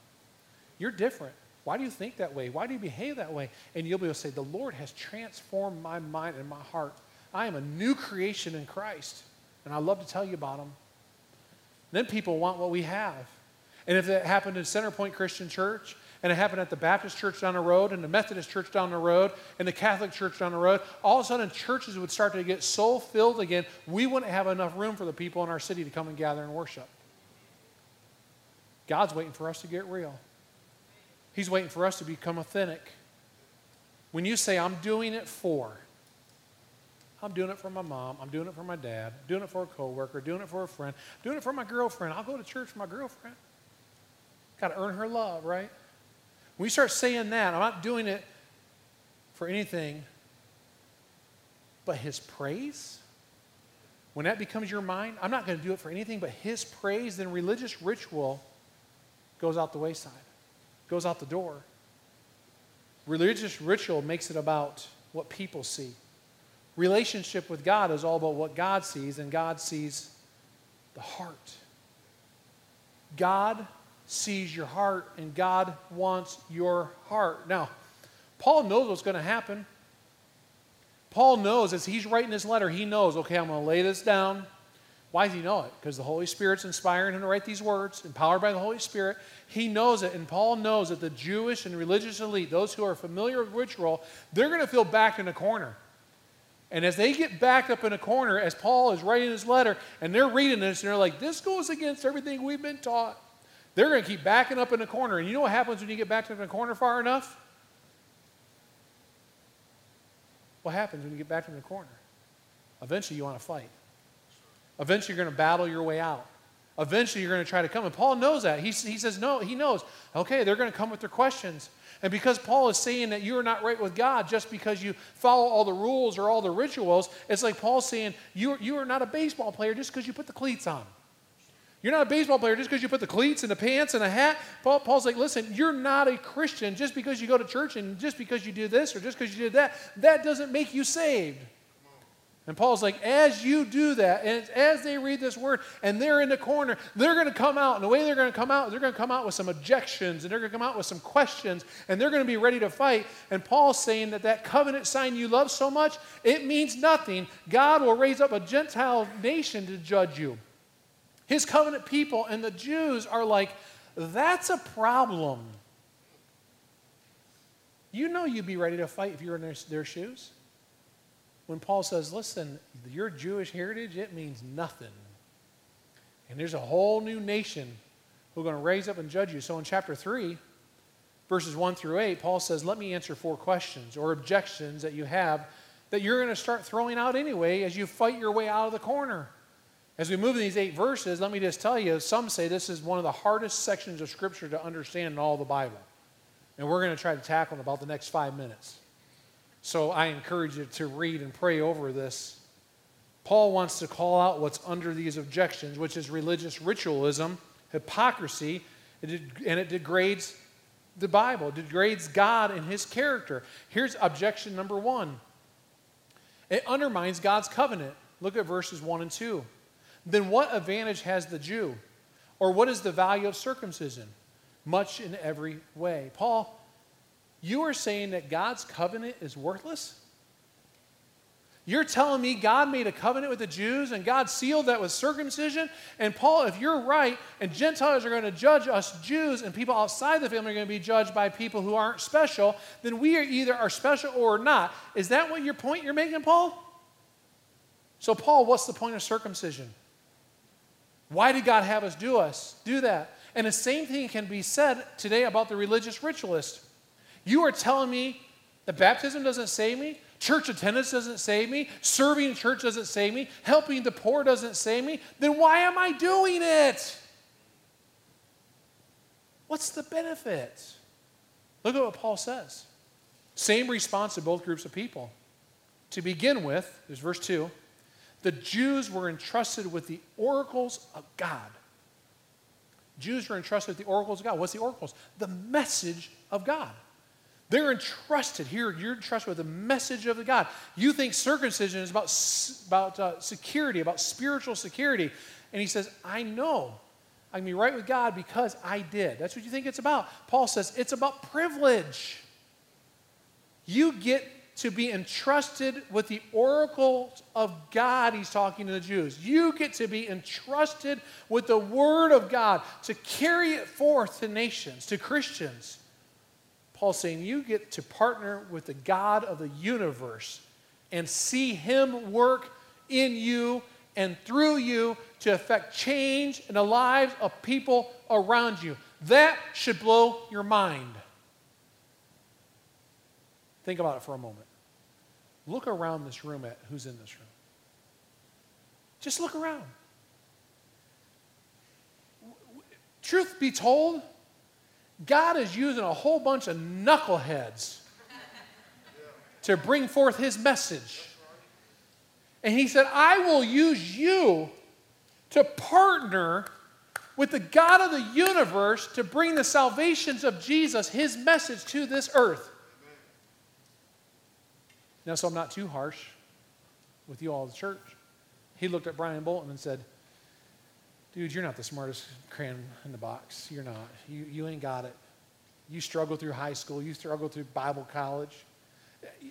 Speaker 1: You're different. Why do you think that way? Why do you behave that way? And you'll be able to say, The Lord has transformed my mind and my heart. I am a new creation in Christ. And I love to tell you about them. Then people want what we have. And if it happened in Centerpoint Christian Church, and it happened at the Baptist church down the road, and the Methodist church down the road, and the Catholic church down the road, all of a sudden churches would start to get so filled again, we wouldn't have enough room for the people in our city to come and gather and worship. God's waiting for us to get real. He's waiting for us to become authentic. When you say, I'm doing it for, I'm doing it for my mom, I'm doing it for my dad, doing it for a coworker, doing it for a friend, doing it for my girlfriend. I'll go to church for my girlfriend. Got to earn her love, right? When you start saying that, I'm not doing it for anything but his praise. When that becomes your mind, I'm not going to do it for anything but his praise, then religious ritual goes out the wayside goes out the door. Religious ritual makes it about what people see. Relationship with God is all about what God sees, and God sees the heart. God sees your heart, and God wants your heart. Now, Paul knows what's going to happen. Paul knows as he's writing this letter, he knows, okay, I'm going to lay this down. Why does he know it? Because the Holy Spirit's inspiring him to write these words, empowered by the Holy Spirit. He knows it, and Paul knows that the Jewish and religious elite, those who are familiar with ritual, they're going to feel backed in a corner. And as they get backed up in a corner, as Paul is writing his letter, and they're reading this, and they're like, this goes against everything we've been taught. They're going to keep backing up in a corner. And you know what happens when you get backed up in a corner far enough? What happens when you get backed in the corner? Eventually, you want to fight. Eventually, you're going to battle your way out. Eventually, you're going to try to come. And Paul knows that. He, he says, No, he knows. Okay, they're going to come with their questions. And because Paul is saying that you are not right with God just because you follow all the rules or all the rituals, it's like Paul saying you, you are not a baseball player just because you put the cleats on. You're not a baseball player just because you put the cleats and the pants and a hat. Paul, Paul's like, listen, you're not a Christian just because you go to church and just because you do this or just because you did that. That doesn't make you saved. And Paul's like, as you do that, and as they read this word and they're in the corner, they're going to come out. And the way they're going to come out, they're going to come out with some objections and they're going to come out with some questions and they're going to be ready to fight. And Paul's saying that that covenant sign you love so much, it means nothing. God will raise up a Gentile nation to judge you. His covenant people and the Jews are like, that's a problem. You know you'd be ready to fight if you were in their, their shoes when Paul says, listen, your Jewish heritage, it means nothing. And there's a whole new nation who are going to raise up and judge you. So in chapter 3, verses 1 through 8, Paul says, let me answer four questions or objections that you have that you're going to start throwing out anyway as you fight your way out of the corner. As we move in these eight verses, let me just tell you, some say this is one of the hardest sections of Scripture to understand in all the Bible. And we're going to try to tackle in about the next five minutes. So I encourage you to read and pray over this. Paul wants to call out what's under these objections, which is religious ritualism, hypocrisy, and it degrades the Bible, degrades God and his character. Here's objection number one it undermines God's covenant. Look at verses 1 and 2. Then what advantage has the Jew? Or what is the value of circumcision? Much in every way. Paul you are saying that God's covenant is worthless? You're telling me God made a covenant with the Jews and God sealed that with circumcision? And Paul, if you're right and Gentiles are going to judge us Jews and people outside the family are going to be judged by people who aren't special, then we are either are special or not. Is that what your point you're making, Paul? So, Paul, what's the point of circumcision? Why did God have us do us do that? And the same thing can be said today about the religious ritualist. You are telling me that baptism doesn't save me? Church attendance doesn't save me? Serving church doesn't save me? Helping the poor doesn't save me? Then why am I doing it? What's the benefit? Look at what Paul says. Same response to both groups of people. To begin with, there's verse 2 the Jews were entrusted with the oracles of God. Jews were entrusted with the oracles of God. What's the oracles? The message of God. They're entrusted here. You're entrusted with the message of the God. You think circumcision is about, about uh, security, about spiritual security. And he says, I know I can be right with God because I did. That's what you think it's about. Paul says it's about privilege. You get to be entrusted with the oracles of God, he's talking to the Jews. You get to be entrusted with the Word of God to carry it forth to nations, to Christians. Paul's saying you get to partner with the God of the universe and see Him work in you and through you to affect change in the lives of people around you. That should blow your mind. Think about it for a moment. Look around this room at who's in this room. Just look around. Truth be told, God is using a whole bunch of knuckleheads to bring forth his message. And he said, I will use you to partner with the God of the universe to bring the salvations of Jesus, his message to this earth. Now, so I'm not too harsh with you all, the church. He looked at Brian Bolton and said, dude, you're not the smartest crayon in the box. You're not. You, you ain't got it. You struggle through high school, you struggle through Bible college.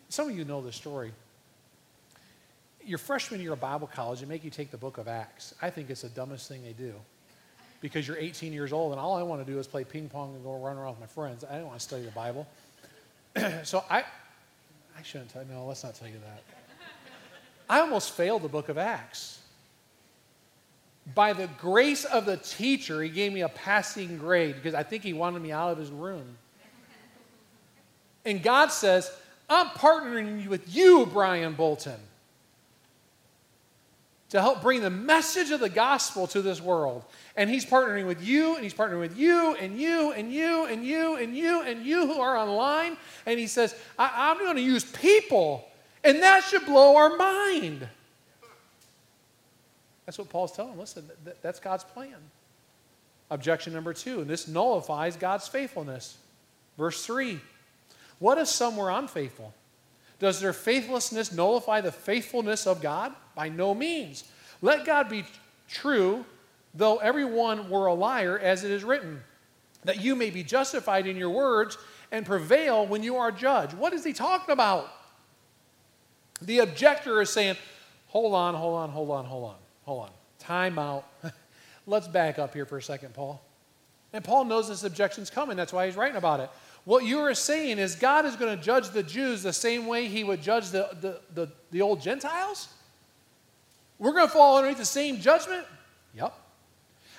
Speaker 1: Some of you know this story. Your freshman year of Bible college, they make you take the book of Acts. I think it's the dumbest thing they do because you're 18 years old and all I want to do is play ping pong and go run around with my friends. I don't want to study the Bible. [CLEARS THROAT] so I, I shouldn't tell you, no, let's not tell you that. I almost failed the book of Acts by the grace of the teacher, he gave me a passing grade because I think he wanted me out of his room. And God says, I'm partnering with you, Brian Bolton, to help bring the message of the gospel to this world. And he's partnering with you, and he's partnering with you, and you, and you, and you, and you, and you who are online. And he says, I- am going to use people, and that should blow our mind. That's what Paul's telling. Him. Listen, that's God's plan. Objection number two, and this nullifies God's faithfulness. Verse 3 What if some were unfaithful? Does their faithlessness nullify the faithfulness of God? By no means. Let God be true, though everyone were a liar, as it is written, that you may be justified in your words and prevail when you are judged. What is he talking about? The objector is saying, hold on, hold on, hold on, hold on, hold on. Time out. [LAUGHS] Let's back up here for a second, Paul. And Paul knows this objection's coming. That's why he's writing about it. What you are saying is God is going to judge the Jews the same way he would judge the, the, the, the old Gentiles? We're going to fall underneath the same judgment? Yep.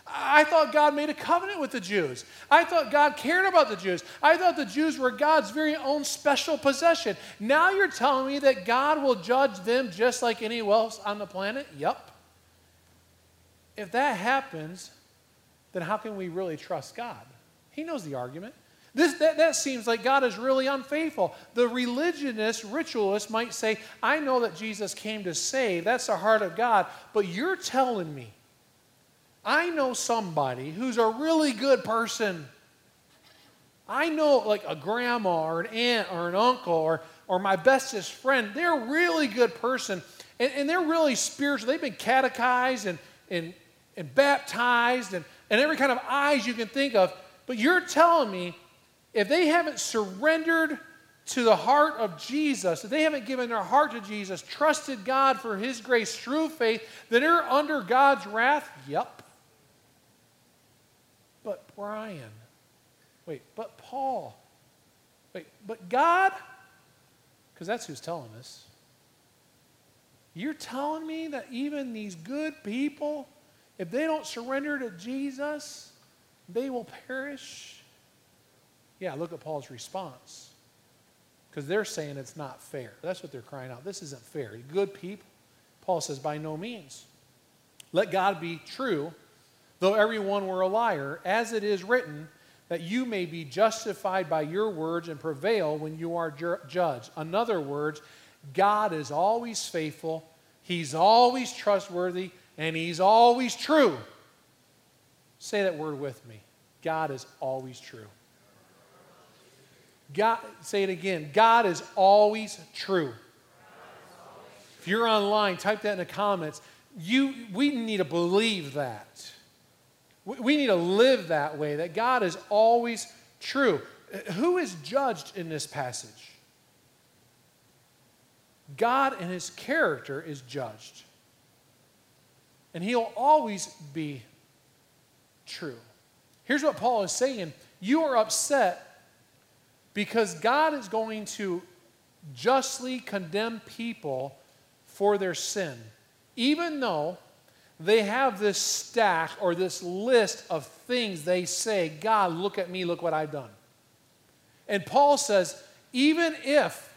Speaker 1: I thought God made a covenant with the Jews. I thought God cared about the Jews. I thought the Jews were God's very own special possession. Now you're telling me that God will judge them just like anyone else on the planet? Yep. If that happens, then how can we really trust God? He knows the argument. This, that, that seems like God is really unfaithful. The religionist, ritualist might say, I know that Jesus came to save. That's the heart of God. But you're telling me, I know somebody who's a really good person. I know like a grandma or an aunt or an uncle or, or my bestest friend. They're a really good person. And, and they're really spiritual. They've been catechized and, and, and baptized and, and every kind of eyes you can think of. But you're telling me if they haven't surrendered to the heart of Jesus, if they haven't given their heart to Jesus, trusted God for His grace through faith, then they're under God's wrath? Yep. But Brian, wait, but Paul, wait, but God? Because that's who's telling us. You're telling me that even these good people, if they don't surrender to Jesus, they will perish? Yeah, look at Paul's response. Because they're saying it's not fair. That's what they're crying out. This isn't fair. Good people. Paul says, by no means. Let God be true, though everyone were a liar, as it is written, that you may be justified by your words and prevail when you are ju- judged. In other words, God is always faithful, He's always trustworthy, and He's always true. Say that word with me God is always true. God, say it again. God is always true. If you're online, type that in the comments. You, we need to believe that. We, need to live that way, that God is always true. Who is judged in this passage? God and his character is judged. And he'll always be true. Here's what Paul is saying You are upset because God is going to justly condemn people for their sin, even though they have this stack or this list of things they say, God, look at me, look what I've done. And Paul says, even if,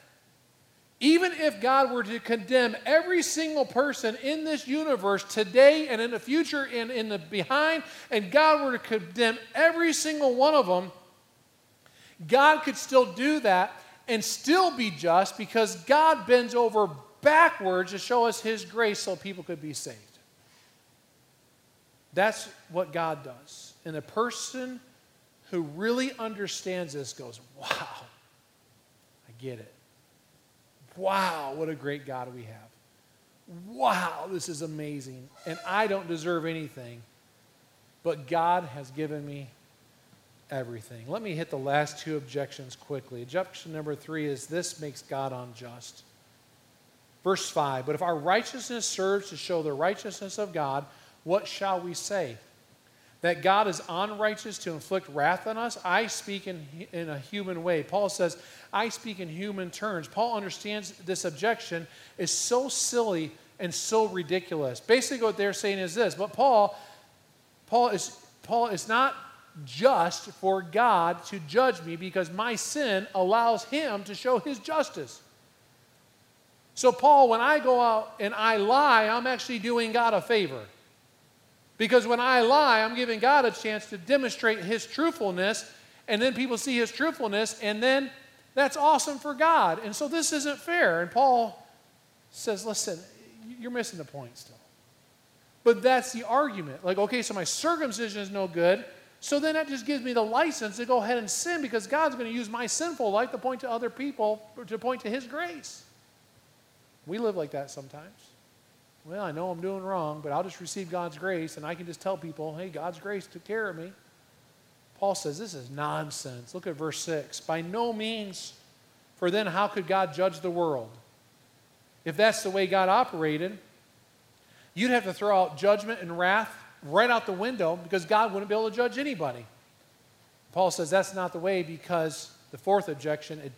Speaker 1: even if God were to condemn every single person in this universe today and in the future and in the behind, and God were to condemn every single one of them, God could still do that and still be just because God bends over backwards to show us His grace so people could be saved. That's what God does. And a person who really understands this goes, Wow, I get it. Wow, what a great God we have. Wow, this is amazing. And I don't deserve anything, but God has given me everything. Let me hit the last two objections quickly. Objection number three is this makes God unjust. Verse 5 But if our righteousness serves to show the righteousness of God, what shall we say? That God is unrighteous to inflict wrath on us? I speak in, in a human way. Paul says, I speak in human terms. Paul understands this objection is so silly and so ridiculous. Basically, what they're saying is this, but Paul, Paul is Paul is not just for God to judge me because my sin allows him to show his justice. So, Paul, when I go out and I lie, I'm actually doing God a favor. Because when I lie, I'm giving God a chance to demonstrate his truthfulness, and then people see his truthfulness, and then that's awesome for God. And so this isn't fair. And Paul says, listen, you're missing the point still. But that's the argument. Like, okay, so my circumcision is no good, So then that just gives me the license to go ahead and sin because God's going to use my sinful life to point to other people, to point to His grace. We live like that sometimes. Well, I know I'm doing wrong, but I'll just receive God's grace and I can just tell people, hey, God's grace took care of me. Paul says this is nonsense. Look at verse 6. By no means, for then how could God judge the world? If that's the way God operated, you'd have to throw out judgment and wrath right out the window because God wouldn't be able to judge anybody. Paul says that's not the way because the fourth objection, it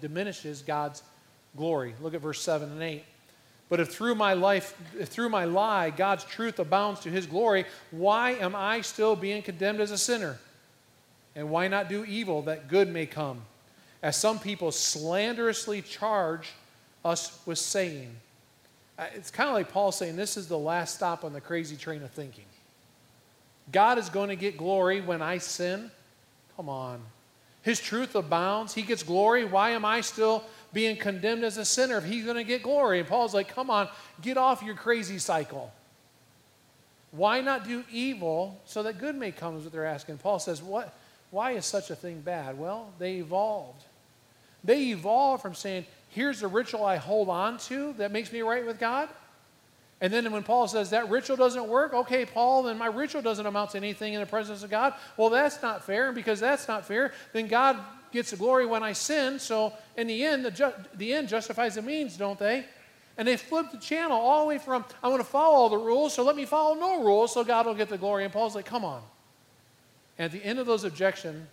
Speaker 1: diminishes God's glory. Look at verse 7 and 8. But if through my life, if through my lie, God's truth abounds to his glory, why am I still being condemned as a sinner? And why not do evil that good may come? As some people slanderously charge us with saying. It's kind of like Paul saying this is the last stop on the crazy train of thinking. God is going to get glory when I sin. Come on. His truth abounds. He gets glory. Why am I still being condemned as a sinner if he's going to get glory? And Paul's like, come on, get off your crazy cycle. Why not do evil so that good may come, is what they're asking. Paul says, what, why is such a thing bad? Well, they evolved. They evolved from saying, here's the ritual I hold on to that makes me right with God. And then when Paul says that ritual doesn't work, okay, Paul, then my ritual doesn't amount to anything in the presence of God. Well, that's not fair. And because that's not fair, then God gets the glory when I sin. So in the end, the, ju- the end justifies the means, don't they? And they flip the channel all the way from, I want to follow all the rules, so let me follow no rules so God will get the glory. And Paul's like, come on. And at the end of those objections,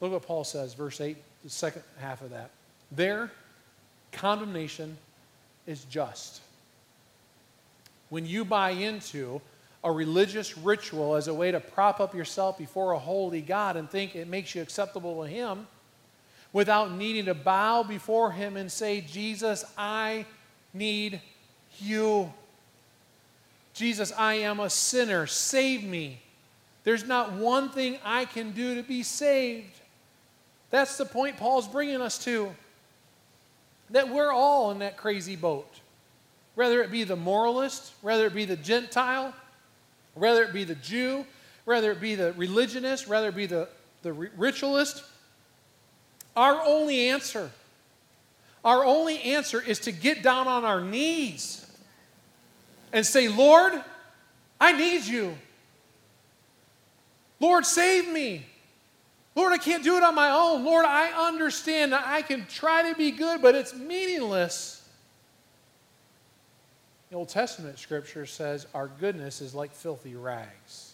Speaker 1: look what Paul says, verse 8, the second half of that. Their condemnation is just. When you buy into a religious ritual as a way to prop up yourself before a holy God and think it makes you acceptable to Him, without needing to bow before Him and say, Jesus, I need you. Jesus, I am a sinner. Save me. There's not one thing I can do to be saved. That's the point Paul's bringing us to. That we're all in that crazy boat. Whether it be the moralist, whether it be the Gentile, whether it be the Jew, whether it be the religionist, whether it be the, the ritualist, our only answer, our only answer is to get down on our knees and say, Lord, I need you. Lord, save me. Lord, I can't do it on my own. Lord, I understand that I can try to be good, but it's meaningless. The Old Testament scripture says our goodness is like filthy rags.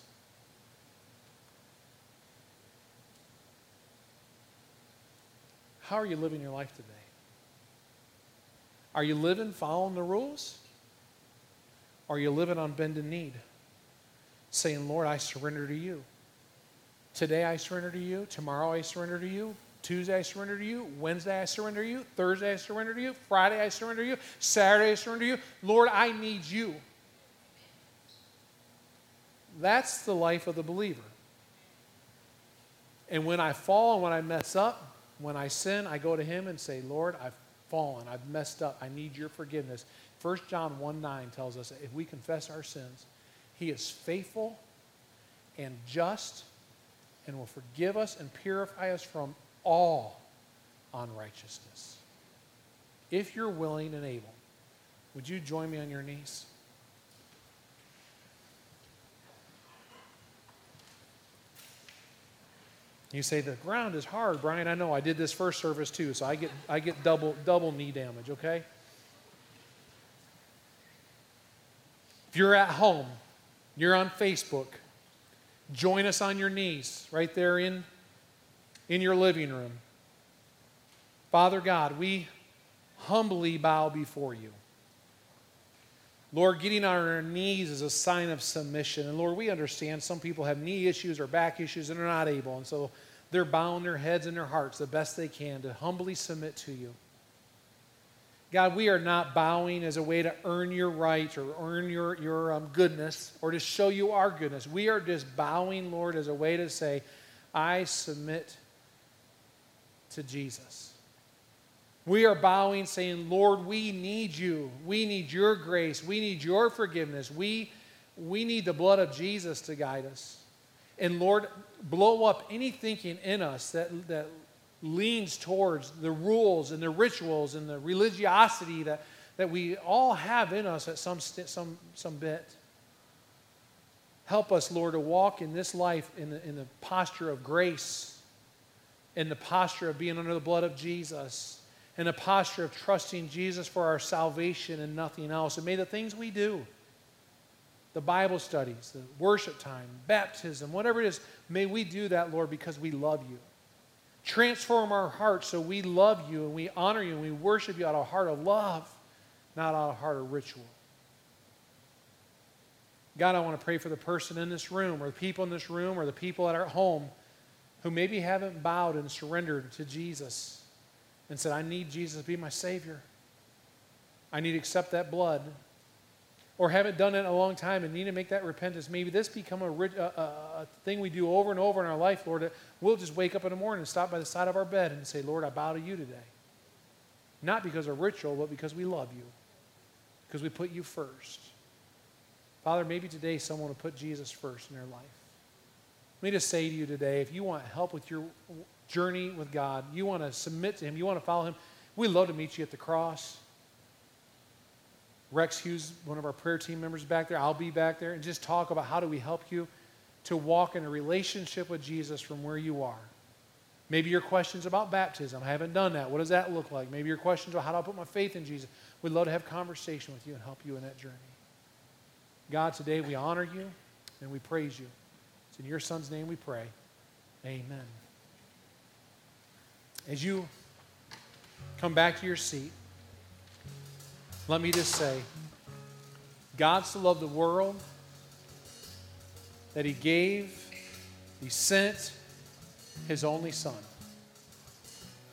Speaker 1: How are you living your life today? Are you living following the rules? Or are you living on bended knee? Saying, Lord, I surrender to you. Today I surrender to you. Tomorrow I surrender to you. Tuesday I surrender to you. Wednesday I surrender to you. Thursday I surrender to you. Friday I surrender to you. Saturday I surrender to you. Lord, I need you. That's the life of the believer. And when I fall and when I mess up, when I sin, I go to Him and say, Lord, I've fallen. I've messed up. I need your forgiveness. 1 John 1 9 tells us that if we confess our sins, He is faithful and just and will forgive us and purify us from all unrighteousness. If you're willing and able, would you join me on your knees? You say the ground is hard, Brian. I know. I did this first service too, so I get I get double double knee damage, okay? If you're at home, you're on Facebook, Join us on your knees right there in, in your living room. Father God, we humbly bow before you. Lord, getting on our knees is a sign of submission. And Lord, we understand some people have knee issues or back issues and are not able. And so they're bowing their heads and their hearts the best they can to humbly submit to you. God, we are not bowing as a way to earn your right or earn your, your um, goodness or to show you our goodness. We are just bowing, Lord, as a way to say, I submit to Jesus. We are bowing, saying, Lord, we need you. We need your grace. We need your forgiveness. We, we need the blood of Jesus to guide us. And Lord, blow up any thinking in us that, that leans towards the rules and the rituals and the religiosity that, that we all have in us at some, some, some bit. Help us, Lord, to walk in this life in the, in the posture of grace, in the posture of being under the blood of Jesus, in the posture of trusting Jesus for our salvation and nothing else. And may the things we do, the Bible studies, the worship time, baptism, whatever it is, may we do that, Lord, because we love you. Transform our hearts so we love you and we honor you and we worship you out of a heart of love, not out of a heart of ritual. God, I want to pray for the person in this room or the people in this room or the people at our home who maybe haven't bowed and surrendered to Jesus and said, I need Jesus to be my Savior. I need to accept that blood or haven't done it in a long time and need to make that repentance, maybe this become a, a, a, thing we do over and over in our life, Lord. We'll just wake up in the morning and stop by the side of our bed and say, Lord, I bow to you today. Not because of ritual, but because we love you, because we put you first. Father, maybe today someone will put Jesus first in their life. Let me just say to you today if you want help with your journey with God, you want to submit to Him, you want to follow Him, we'd love to meet you at the cross. Rex Hughes, one of our prayer team members back there, I'll be back there, and just talk about how do we help you to walk in a relationship with Jesus from where you are. Maybe your questions about baptism. I haven't done that. What does that look like? Maybe your questions about how do I put my faith in Jesus. We'd love to have conversation with you and help you in that journey. God, today we honor you and we praise you. It's in your son's name we pray. Amen. As you come back to your seat, let me just say God so loved the world that he gave, he sent his only Son.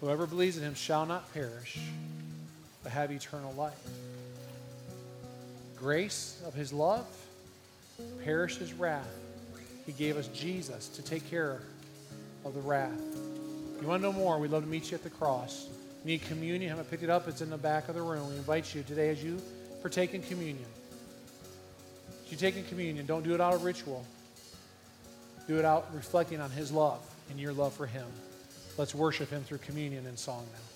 Speaker 1: Whoever believes in him shall not perish, but have eternal life. Grace of his love, perish his wrath. He gave us Jesus to take care of the wrath. You want to know more? We'd love to meet you at the cross need communion, haven't picked it up, it's in the back of the room. We invite you today as you partake in communion. As you take in communion, don't do it out of ritual. Do it out reflecting on His love and your love for Him. Let's worship Him through communion and song now.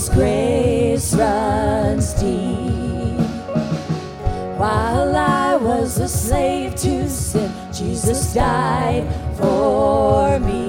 Speaker 1: His grace runs deep. While I was a slave to sin, Jesus died for me.